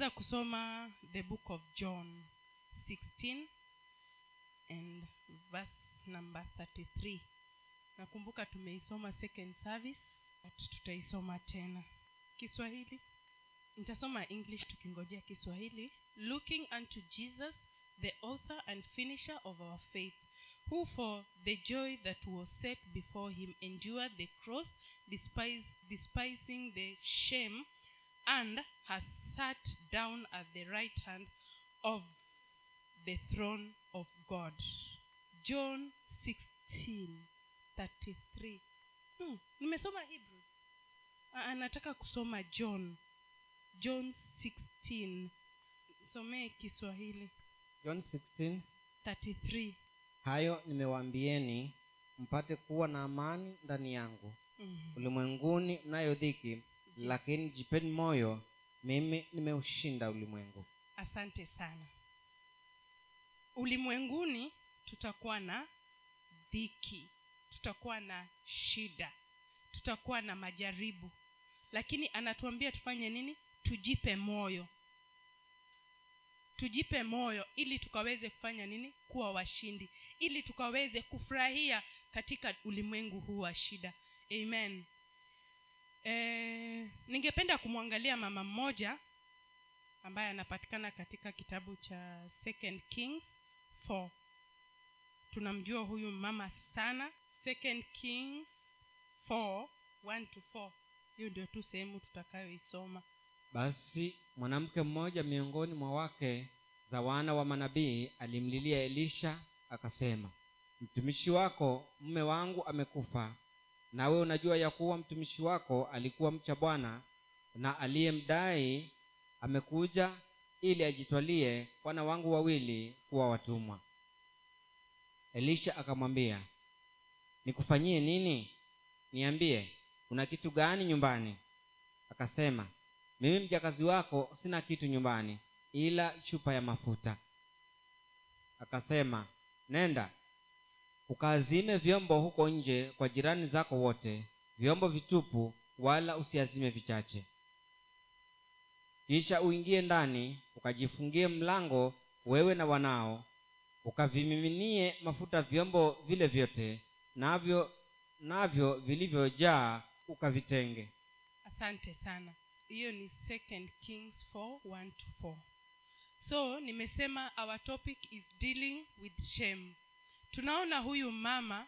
tutaanza kusoma the book of john 16 and verse number 33 nakumbuka tumeisoma second service but tutaisoma tena. Kiswahili? Nitasoma english tukingojea kiswahili. Looking unto jesus the author and finisher of our faith who for the joy that was set before him endured the cross despise, despising the shame and has sat down at the right hand of the throne of god. John 16 33 hmm, nimesoma hebrews. Anataka kusoma john. John 16 somee kiswahili. John 16 33 hayo nimewaambieni mpate kuwa na amani ndani yangu. Mm. ulimwenguni mnayo dhiki lakini jipeni moyo mimi nimeushinda ulimwengu. Asante sana. Ulimwenguni tutakuwa na dhiki tutakuwa na shida tutakuwa na majaribu. Lakini anatuambia tufanye nini? Tujipe moyo. Tujipe moyo ili tukaweze kufanya nini? Kuwa washindi. Ili tukaweze kufurahia katika ulimwengu huu wa shida. Amen. E, ningependa kumwangalia mama mmoja ambaye anapatikana katika kitabu cha second kings 4 tunamjua huyu mama sana. Second kings 4 1 to 4 hiyo ndio tu sehemu tutakayoisoma. Basi mwanamke mmoja miongoni mwa wake za wana wa manabii alimlilia elisha akasema mtumishi wako mme wangu amekufa nawe unajua ya kuwa mtumishi wako alikuwa mcha bwana na aliyemdai amekuja ili ajitwalie wana wangu wawili kuwa watumwa. Elisha akamwambia nikufanyie nini? Niambie kuna kitu gani nyumbani? Akasema mimi mjakazi wako sina kitu nyumbani ila chupa ya mafuta. Akasema nenda ukaazime vyombo huko nje kwa jirani zako wote vyombo vitupu wala usiazime vichache. Kisha uingie ndani ukajifungie mlango wewe na wanao ukavimiminie mafuta vyombo vile vyote navyo navyo vilivyojaa ukavitenge. Asante sana. Hiyo ni second kings 4 1 to 4 so nimesema our topic is dealing with shame tunaona huyu mama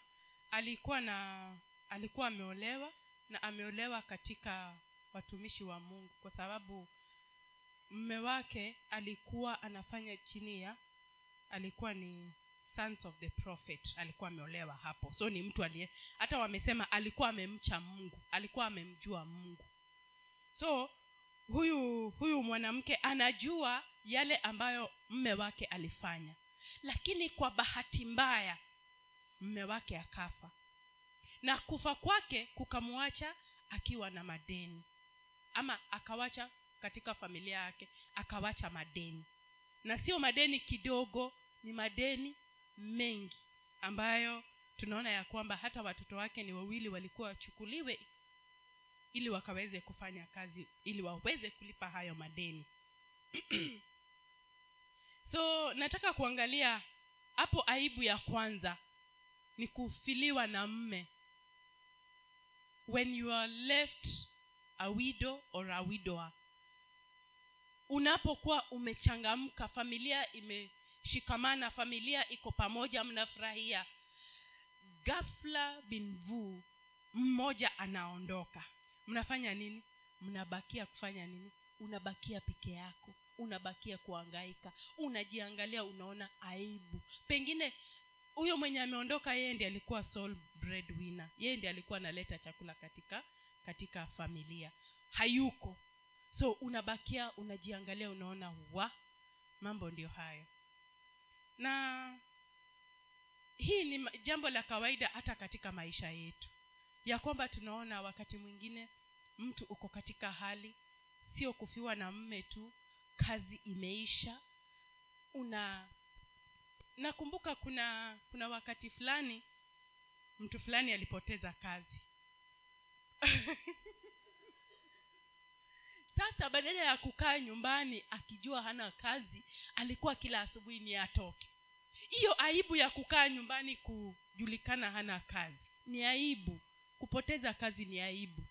alikuwa na alikuwa ameolewa na ameolewa katika watumishi wa mungu kwa sababu mme wake alikuwa anafanya chini ya alikuwa ni sons of the prophet alikuwa ameolewa hapo. So ni mtu aliye hata wamesema alikuwa amemcha mungu alikuwa amemjua mungu. So huyu huyu mwanamke anajua yale ambayo mme wake alifanya lakini kwa bahati mbaya mme wake akafa. Na kufa kwake kukamwacha akiwa na madeni. Ama akawacha katika familia yake akawacha madeni. Na sio madeni kidogo ni madeni mengi ambayo tunaona ya kwamba hata watoto wake ni wawili walikuwa wachukuliwe ili wakaweze kufanya kazi ili waweze kulipa hayo madeni so nataka kuangalia hapo aibu ya kwanza ni kufiliwa na mme. When you are left a widow or a widower unapokuwa umechangamka familia imeshikamana familia iko pamoja mnafurahia gafla binvu mmoja anaondoka. Mnafanya nini? Mnabakia kufanya nini unabakia peke yako unabakia kuangaika unajiangalia unaona aibu. Pengine huyo mwenye ameondoka yeye ndi alikuwa sole breadwinner. Yeye ndi alikuwa analeta chakula katika katika familia. Hayuko. So unabakia unajiangalia unaona wa mambo ndio hayo. Na hii ni jambo la kawaida hata katika maisha yetu. Ya kwamba tunaona wakati mwingine mtu uko katika hali sio kufiwa na mme tu kazi imeisha. Una nakumbuka kuna kuna wakati fulani mtu fulani alipoteza kazi. Sasa badala ya kukaa nyumbani akijua hana kazi alikuwa kila asubuhi ni atoke. Hiyo aibu ya kukaa nyumbani kujulikana hana kazi. Ni aibu. Kupoteza kazi ni aibu.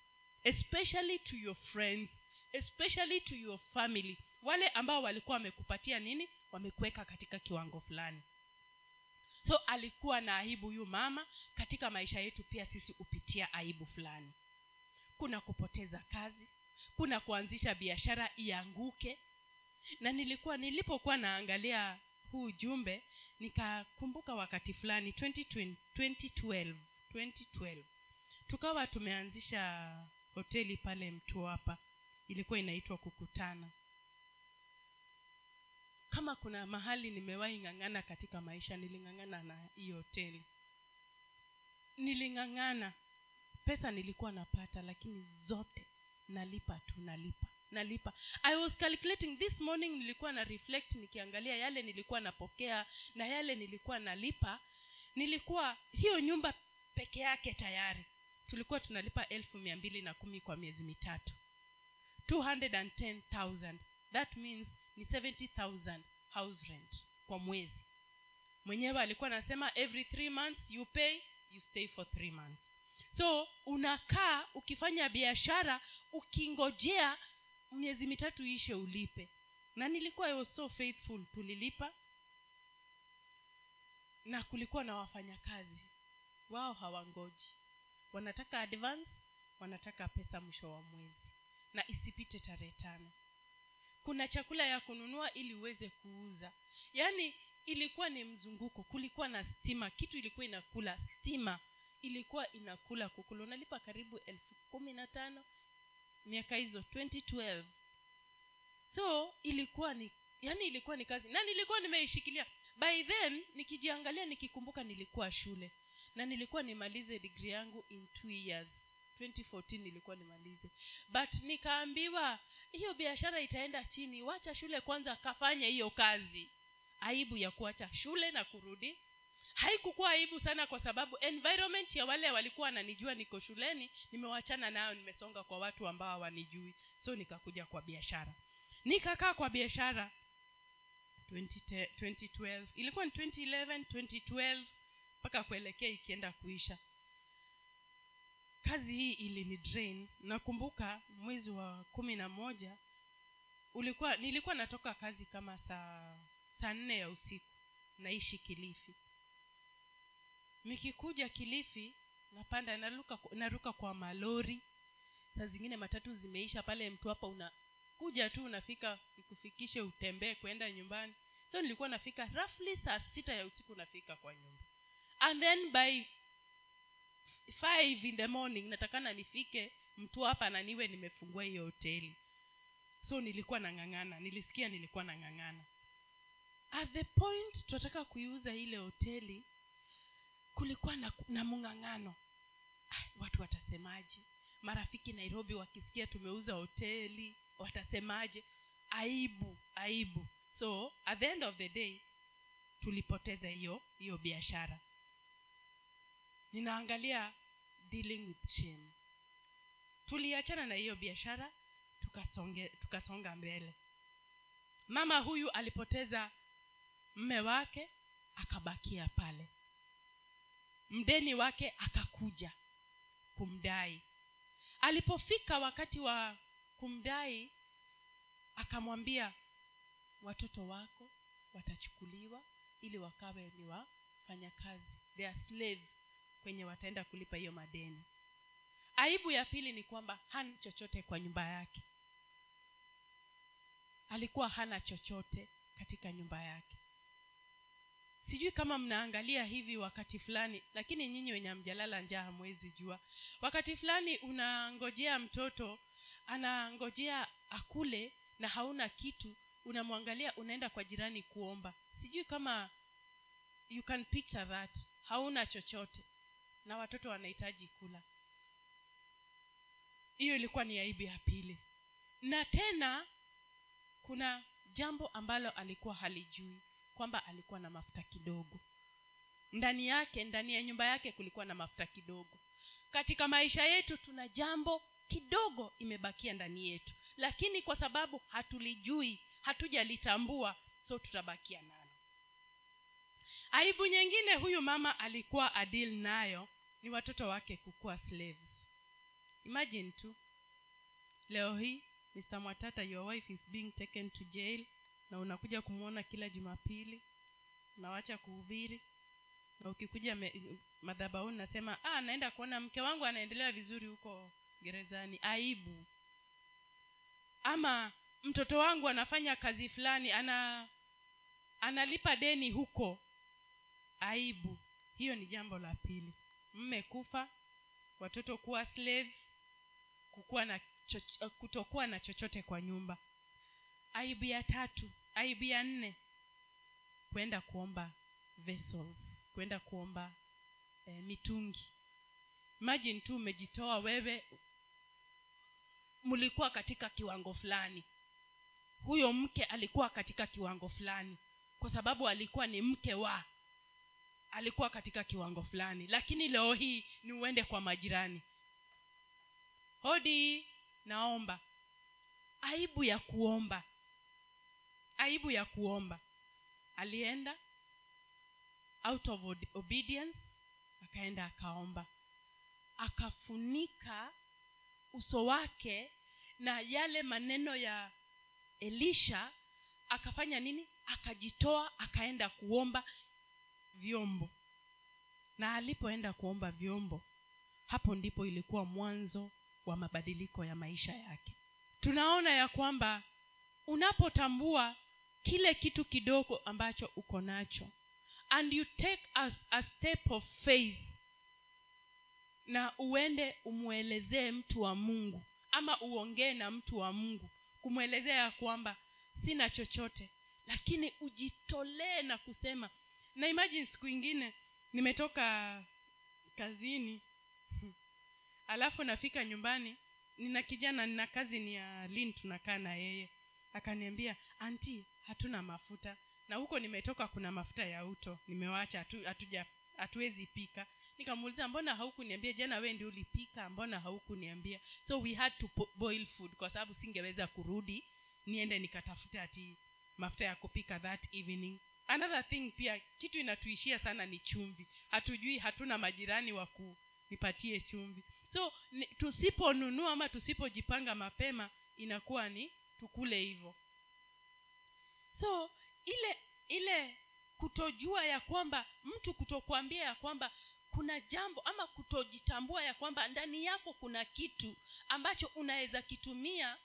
Especially to your friends especially to your family. Wale ambao walikuwa wamekupatia nini? Wamekuweka katika kiwango fulani. So alikuwa na aibu huyu mama katika maisha yetu pia sisi hupitia aibu fulani. Kuna kupoteza kazi kuna kuanzisha biashara ianguke. Na nilikuwa nilipokuwa naangalia huu ujumbe nikakumbuka wakati fulani 2020, 2012 2012 tukawa tumeanzisha hoteli pale mtuapa ilikuwa inaitwa kukutana. Kama kuna mahali nimewahi ng'ang'ana katika maisha niling'ang'ana na hiyo hoteli. Niling'ang'ana. Pesa nilikuwa napata lakini zote nalipa tu nalipa nalipa. I was calculating this morning nilikuwa na reflect nikiangalia yale nilikuwa napokea na yale nilikuwa nalipa. Nilikuwa hiyo nyumba peke yake tayari. Tulikuwa tunalipa elfu mia mbili na kumi kwa miezi mitatu 210000 that means ni 70000 house rent kwa mwezi. Mwenyewe alikuwa anasema every three months you pay you stay for three months. So unakaa ukifanya biashara ukingojea miezi mitatu ishe ulipe. Na nilikuwa I was so faithful tulilipa. Na kulikuwa na wafanyakazi. Wao hawangoji. Wanataka advance wanataka pesa mwisho wa mwezi na isipite tarehe tano. Kuna chakula ya kununua ili uweze kuuza. Yaani ilikuwa ni mzunguko. Kulikuwa na stima. Kitu ilikuwa inakula. Stima ilikuwa inakula kukula. Unalipa karibu elfu kumi na tano miaka hizo 2012 so ilikuwa ni yani ilikuwa ni kazi. Na nilikuwa nimeishikilia. By then nikijiangalia nikikumbuka nilikuwa shule. Na nilikuwa nimalize digri yangu in two years 2014 nilikuwa nimalize. But nikaambiwa hiyo biashara itaenda chini wacha shule kwanza kafanya hiyo kazi. Aibu ya kuacha shule na kurudi. Haikukuwa aibu sana kwa sababu environment ya wale walikuwa wananijua niko shuleni nimewachana nayo nimesonga kwa watu ambao hawanijui. So nikakuja kwa biashara. Nikakaa kwa biashara 2012 ilikuwa ni 2011 2012 mpaka kuelekea ikienda kuisha kazi hii ilini drain. Nakumbuka mwezi wa kumi na moja ulikuwa nilikuwa natoka kazi kama saa saa nne ya usiku naishi kilifi. Nikikuja kilifi napanda naruka, naruka kwa malori. Saa zingine matatu zimeisha pale mtu hapa unakuja tu unafika ikufikishe utembee kwenda nyumbani. So nilikuwa nafika rafli saa sita ya usiku nafika kwa nyumba. And then by five in the morning natakana nifike mtu hapa na niwe nimefungua hiyo hoteli. So nilikuwa nang'ang'ana nilisikia nilikuwa nang'ang'ana. At the point tunataka kuiuza ile hoteli kulikuwa na, na mng'ang'ano ah, watu watasemaje? Marafiki nairobi wakisikia tumeuza hoteli watasemaje? Aibu aibu. So at the end of the day tulipoteza hiyo hiyo biashara ninaangalia dealing with shame. Tuliachana na hiyo biashara tukasonge tukasonga mbele. Mama huyu alipoteza mme wake akabakia pale. Mdeni wake akakuja kumdai. Alipofika wakati wa kumdai akamwambia watoto wako watachukuliwa ili wakawe ni wafanyakazi. They are slaves kwenye wataenda kulipa hiyo madeni. Aibu ya pili ni kwamba hana chochote kwa nyumba yake. Alikuwa hana chochote katika nyumba yake. Sijui kama mnaangalia hivi wakati fulani lakini nyinyi wenye mjalala njaa hamwezi jua. Wakati fulani unangojea mtoto anangojea akule na hauna kitu unamwangalia unaenda kwa jirani kuomba. Sijui kama you can picture that. Hauna chochote na watoto wanahitaji kula. Hiyo ilikuwa ni aibu ya pili. Na tena kuna jambo ambalo alikuwa halijui kwamba alikuwa na mafuta kidogo. Ndani yake ndani ya nyumba yake kulikuwa na mafuta kidogo. Katika maisha yetu tuna jambo kidogo imebakia ndani yetu. Lakini kwa sababu hatulijui hatujalitambua so tutabakia nalo aibu nyingine huyu mama alikuwa adil nayo ni watoto wake kukuwa slaves. Imagine tu. Leo hii mr mwatata your wife is being taken to jail na unakuja kumwona kila jumapili unawacha kuhubiri. Na ukikuja madhabauni nasema ah naenda kuona mke wangu anaendelea vizuri huko gerezani. Aibu. Ama mtoto wangu anafanya kazi fulani ana analipa deni huko aibu. Hiyo ni jambo la pili. Mme kufa watoto kuwa slave kukuwa na chocho, kutokuwa na chochote kwa nyumba. Aibu ya tatu aibu ya nne kwenda kuomba vessels kwenda kuomba eh, mitungi. Imagine tu umejitoa wewe mlikuwa katika kiwango fulani. Huyo mke alikuwa katika kiwango fulani kwa sababu alikuwa ni mke wa alikuwa katika kiwango fulani lakini leo hii ni uende kwa majirani. Hodi naomba. Aibu ya kuomba. Aibu ya kuomba. Alienda out of obedience akaenda akaomba. Akafunika uso wake na yale maneno ya elisha akafanya nini? Akajitoa akaenda kuomba vyombo. Na alipoenda kuomba vyombo hapo ndipo ilikuwa mwanzo wa mabadiliko ya maisha yake. Tunaona ya kwamba unapotambua kile kitu kidogo ambacho uko nacho and you take as a step of faith na uende umwelezee mtu wa mungu ama uongee na mtu wa mungu kumwelezea ya kwamba sina chochote lakini ujitolee na kusema na imagine siku ingine nimetoka kazini alafu nafika nyumbani nina kijana nina kazi ni ya lin tunakaa na yeye. Akaniambia anti hatuna mafuta. Na huko nimetoka kuna mafuta ya uto nimewacha hatuwezi pika. Nikamuuliza mbona haukuniambia? Jana wee ndi ulipika mbona haukuniambia? So we had to boil food kwa sababu singeweza kurudi niende nikatafuta ati mafuta ya kupika that evening another thing pia kitu inatuishia sana ni chumvi. Hatujui hatuna majirani wa kunipatie chumvi. So tusiponunua ama tusipojipanga mapema inakuwa ni tukule hivyo. So ile ile kutojua ya kwamba mtu kutokuambia ya kwamba kuna jambo ama kutojitambua ya kwamba ndani yako kuna kitu ambacho unaweza kitumia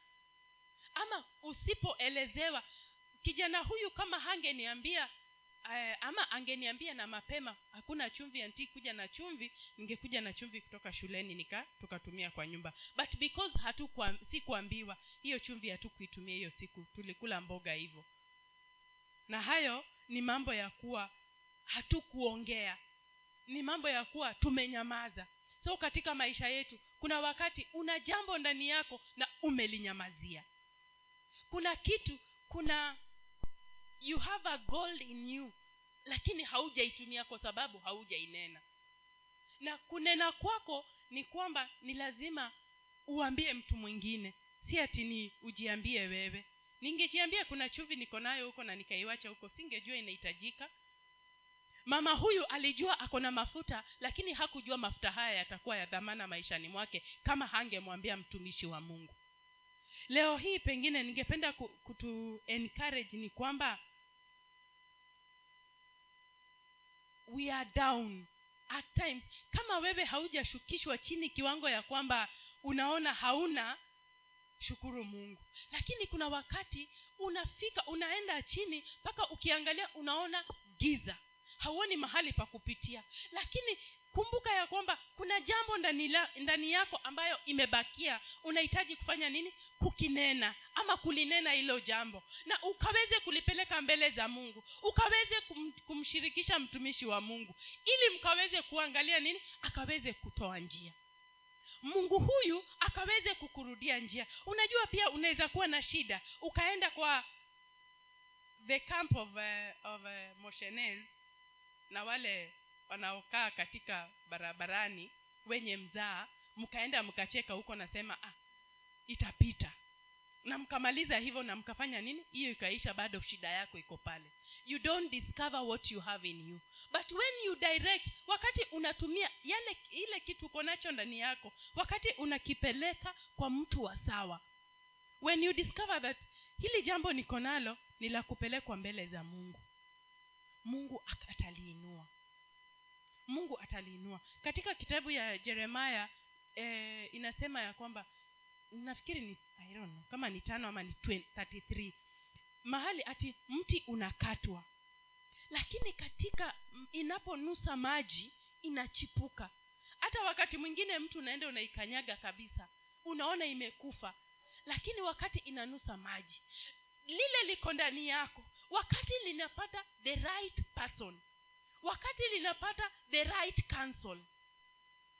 ama usipoelezewa kijana huyu kama hangeniambia uh, ama angeniambia na mapema hakuna chumvi anti kuja na chumvi ningekuja na chumvi kutoka shuleni nika tukatumia kwa nyumba. But because hatukuam, hiyo chumvi hatukuitumia hiyo siku tulikula mboga hivyo. Na hayo ni mambo ya kuwa hatukuongea. Ni mambo ya kuwa tumenyamaza. So katika maisha yetu kuna wakati una jambo ndani yako na umelinyamazia. Kuna kitu kuna you have a gold in you lakini haujaitumia kwa sababu haujainena. Na kunena kwako ni kwamba ni lazima uambie mtu mwingine si ati ni ujiambie wewe. Ningejiambia kuna chuvi niko nayo huko na nikaiwacha huko singejua inahitajika. Mama huyu alijua ako na mafuta lakini hakujua mafuta haya yatakuwa ya dhamana maishani mwake kama hangemwambia mtumishi wa mungu leo hii pengine ningependa kutu encourage ni kwamba we are down at times. Kama wewe haujashukishwa chini kiwango ya kwamba unaona hauna shukuru mungu. Lakini kuna wakati unafika unaenda chini mpaka ukiangalia unaona giza. Hauoni mahali pa kupitia. Lakini kumbuka ya kwamba kuna jambo ndani, la, ndani yako ambayo imebakia. Unahitaji kufanya nini? Kukinena ama kulinena hilo jambo. Na ukaweze kulipeleka mbele za mungu. Ukaweze kum, kumshirikisha mtumishi wa mungu. Ili mkaweze kuangalia nini? Akaweze kutoa njia. Mungu huyu akaweze kukurudia njia. Unajua pia unaweza kuwa na shida. Ukaenda kwa the camp of, uh, of uh, na wale wanaokaa katika barabarani wenye mzaa mkaenda mkacheka huko nasema ah itapita. Na mkamaliza hivyo na mkafanya nini? Hiyo ikaisha bado shida yako iko pale. You don't discover what you have in you. But when you direct wakati unatumia yale ile kitu uko nacho ndani yako wakati unakipeleka kwa mtu wa sawa. When you discover that hili jambo niko nalo ni la kupelekwa mbele za mungu. Mungu ataliinua mungu ataliinua. Katika kitabu ya jeremaya eh, inasema ya kwamba nafikiri ni I don't know, kama ni tano ama ni 20, 33 mahali ati mti unakatwa. Lakini katika inaponusa maji inachipuka. Hata wakati mwingine mtu unaenda unaikanyaga kabisa. Unaona imekufa. Lakini wakati inanusa maji lile liko ndani yako wakati linapata the right person wakati linapata the right counsel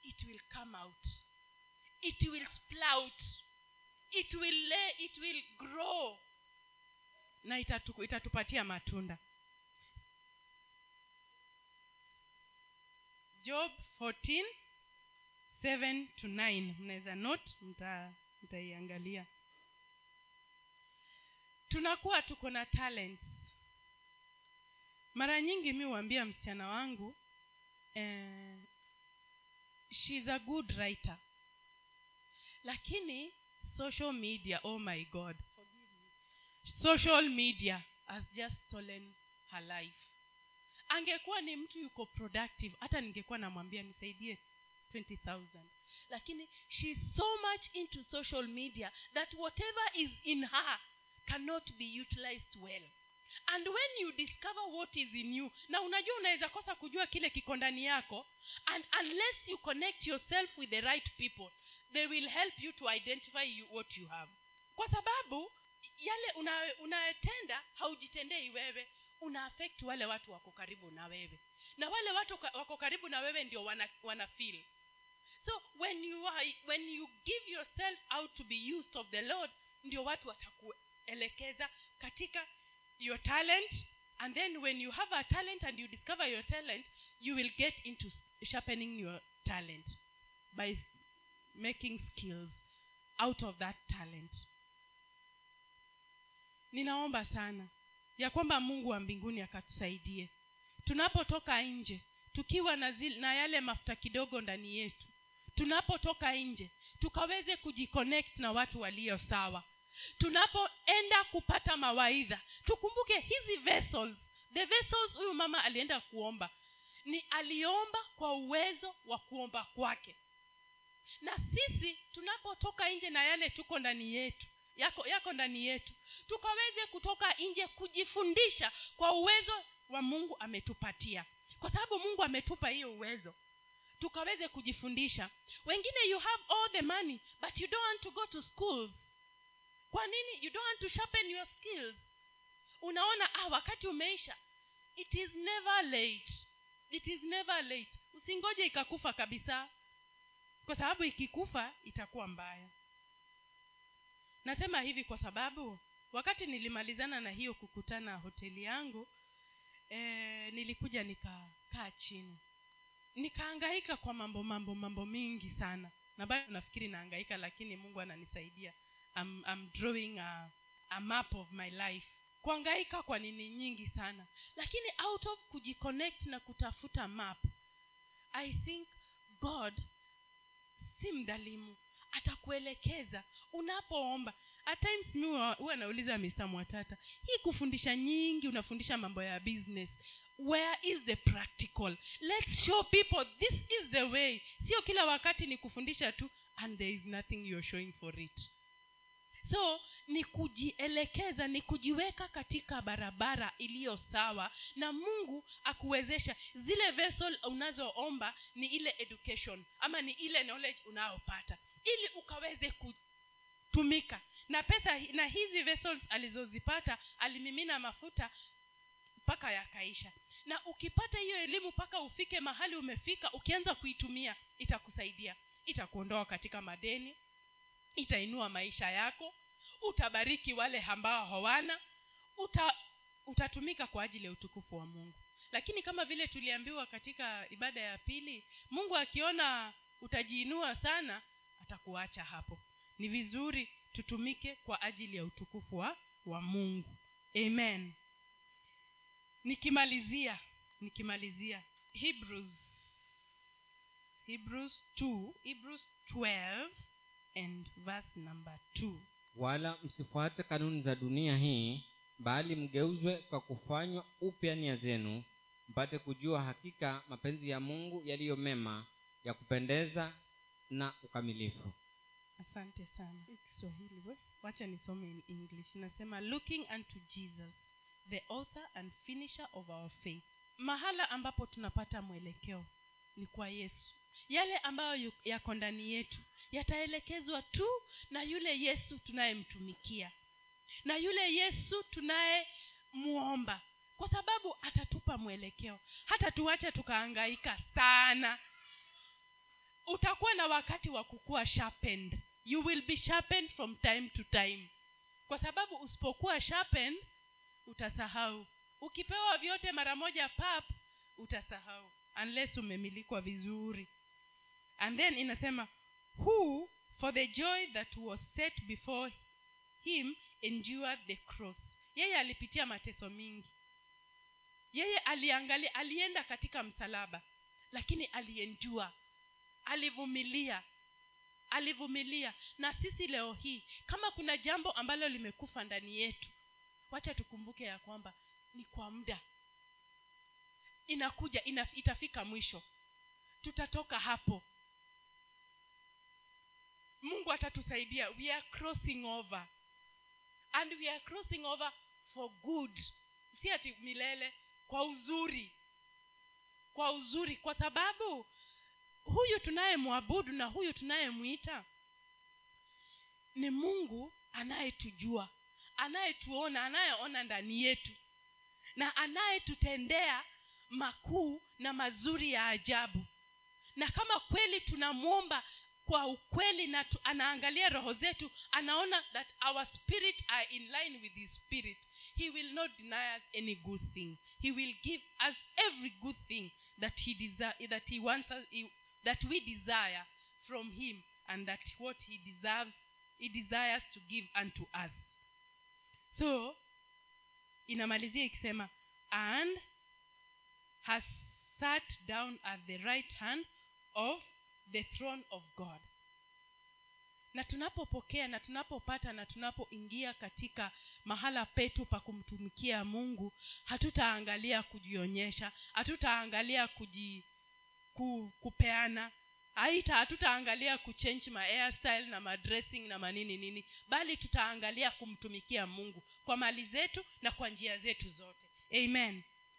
it will come out. It will sprout. It will lay, it will grow. Na itatu, itatupatia matunda. Job 14 7 to 9 mnaweza note mta- tunakuwa tuko na talent mara nyingi mi huambia msichana wangu eh, shes a good writer. Lakini social media oh my god. Social media has just stolen her life. Angekuwa ni mtu yuko productive hata ningekuwa namwambia nisaidie 20000 lakini she's so much into social media that whatever is in her cannot be utilized well and when you discover what is in you na unajua unaweza kosa kujua kile kiko ndani yako and unless you connect yourself with the right people they will help you to identify you, what you have. Kwa sababu yale una- haujitendei wewe una affect wale watu wako karibu na wewe. Na wale watu wako karibu na wewe ndio wana, wana feel. So when you are, when you give yourself out to be used of the lord ndio watu watakuelekeza katika your talent and then when you have a talent and you discover your talent you will get into sharpening your talent by making skills out of that talent. Ninaomba sana ya kwamba mungu wa mbinguni akatusaidie tunapotoka nje tukiwa na, zil, na yale mafuta kidogo ndani yetu tunapotoka nje tukaweze kujiconnect na watu walio sawa tunapoenda kupata mawaidha tukumbuke hizi vessels. The vessels huyu mama alienda kuomba ni aliomba kwa uwezo wa kuomba kwake. Na sisi tunapotoka nje na yale tuko ndani yetu yako yako ndani yetu tukaweze kutoka nje kujifundisha kwa uwezo wa mungu ametupatia. Kwa sababu mungu ametupa hiyo uwezo tukaweze kujifundisha. Wengine you have all the money but you don't want to go to school kwa nini? You don't want to sharpen your skills. Unaona ah wakati umeisha it is never late. It is never late. Usingoje ikakufa kabisa. Kwa sababu ikikufa itakuwa mbaya. Nasema hivi kwa sababu wakati nilimalizana na hiyo kukutana hoteli yangu e, nilikuja nikakaa chini. Nikaangaika kwa mambo mambo mambo mingi sana. Na bado nafikiri naangaika lakini mungu ananisaidia I'm, I'm drawing a, a map of my life. Kuangaika kwa nini nyingi sana. Lakini out of kujiconnect na kutafuta map i think god si mdhalimu. Atakuelekeza. Unapoomba at times mi huwa nauliza mr mwatata hii kufundisha nyingi unafundisha mambo ya business. Where is the practical? Let's show people this is the way. Sio kila wakati ni kufundisha tu and there is nothing you're showing for it so ni kujielekeza ni kujiweka katika barabara iliyo sawa na mungu akuwezesha. Zile vessel unazoomba ni ile education ama ni ile knowledge unayopata ili ukaweze kutumika. Na pesa na hizi vessels alizozipata alimimina mafuta mpaka yakaisha. Na ukipata hiyo elimu mpaka ufike mahali umefika ukianza kuitumia itakusaidia. Itakuondoa katika madeni itainua maisha yako utabariki wale ambao hawana uta, utatumika kwa ajili ya utukufu wa mungu. Lakini kama vile tuliambiwa katika ibada ya pili mungu akiona utajiinua sana atakuacha hapo. Ni vizuri tutumike kwa ajili ya utukufu wa, wa mungu. Amen. Nikimalizia nikimalizia hebrews hebrews 2 hebrews 12 and verse number two. Wala msifuate kanuni za dunia hii bali mgeuzwe kwa kufanywa upya nia zenu mpate kujua hakika mapenzi ya mungu yaliyo mema ya kupendeza na ukamilifu. Asante sana. Kiswahili we wacha nisome in english. Inasema looking unto jesus the author and finisher of our faith. Mahala ambapo tunapata mwelekeo ni kwa yesu. Yale ambayo yako ndani yetu yataelekezwa tu na yule yesu tunayemtumikia na yule yesu tunayemwomba kwa sababu atatupa mwelekeo. Hata tuache tukaangaika sana. Utakuwa na wakati wa kukuwa sharpened. You will be sharpened from time to time. Kwa sababu usipokuwa sharpened utasahau. Ukipewa vyote mara moja pap utasahau. Unless umemilikwa vizuri. And then inasema who for the joy that was set before him endured the cross. Yeye alipitia mateso mingi. Yeye aliangalia alienda katika msalaba lakini alienjua alivumilia. Alivumilia. Na sisi leo hii kama kuna jambo ambalo limekufa ndani yetu wacha tukumbuke ya kwamba ni kwa muda. Inakuja ina, itafika mwisho. Tutatoka hapo mungu atatusaidia. We are crossing over. And we are crossing over for good. Si ati milele kwa uzuri. Kwa uzuri kwa sababu huyu tunayemwabudu na huyu tunayemwita ni mungu anayetujua anayetuona anayeona ndani yetu na anayetutendea makuu na mazuri ya ajabu. Na kama kweli tunamwomba kwa ukweli na tu, anaangalia roho zetu anaona that our spirit are in line with his spirit. He will not deny us any good thing. He will give us every good thing that he desire, that he wants us, he, that we desire from him and that what he deserves he desires to give unto us. So inamalizia ikisema and has sat down at the right hand of the throne of god. Na tunapopokea na tunapopata na tunapoingia katika mahala petu pa kumtumikia mungu hatutaangalia kujionyesha hatutaangalia kuji ku, kupeana aita hatutaangalia kuchange ma hairstyle na madressing na manini nini bali tutaangalia kumtumikia mungu kwa mali zetu na kwa njia zetu zote. Amen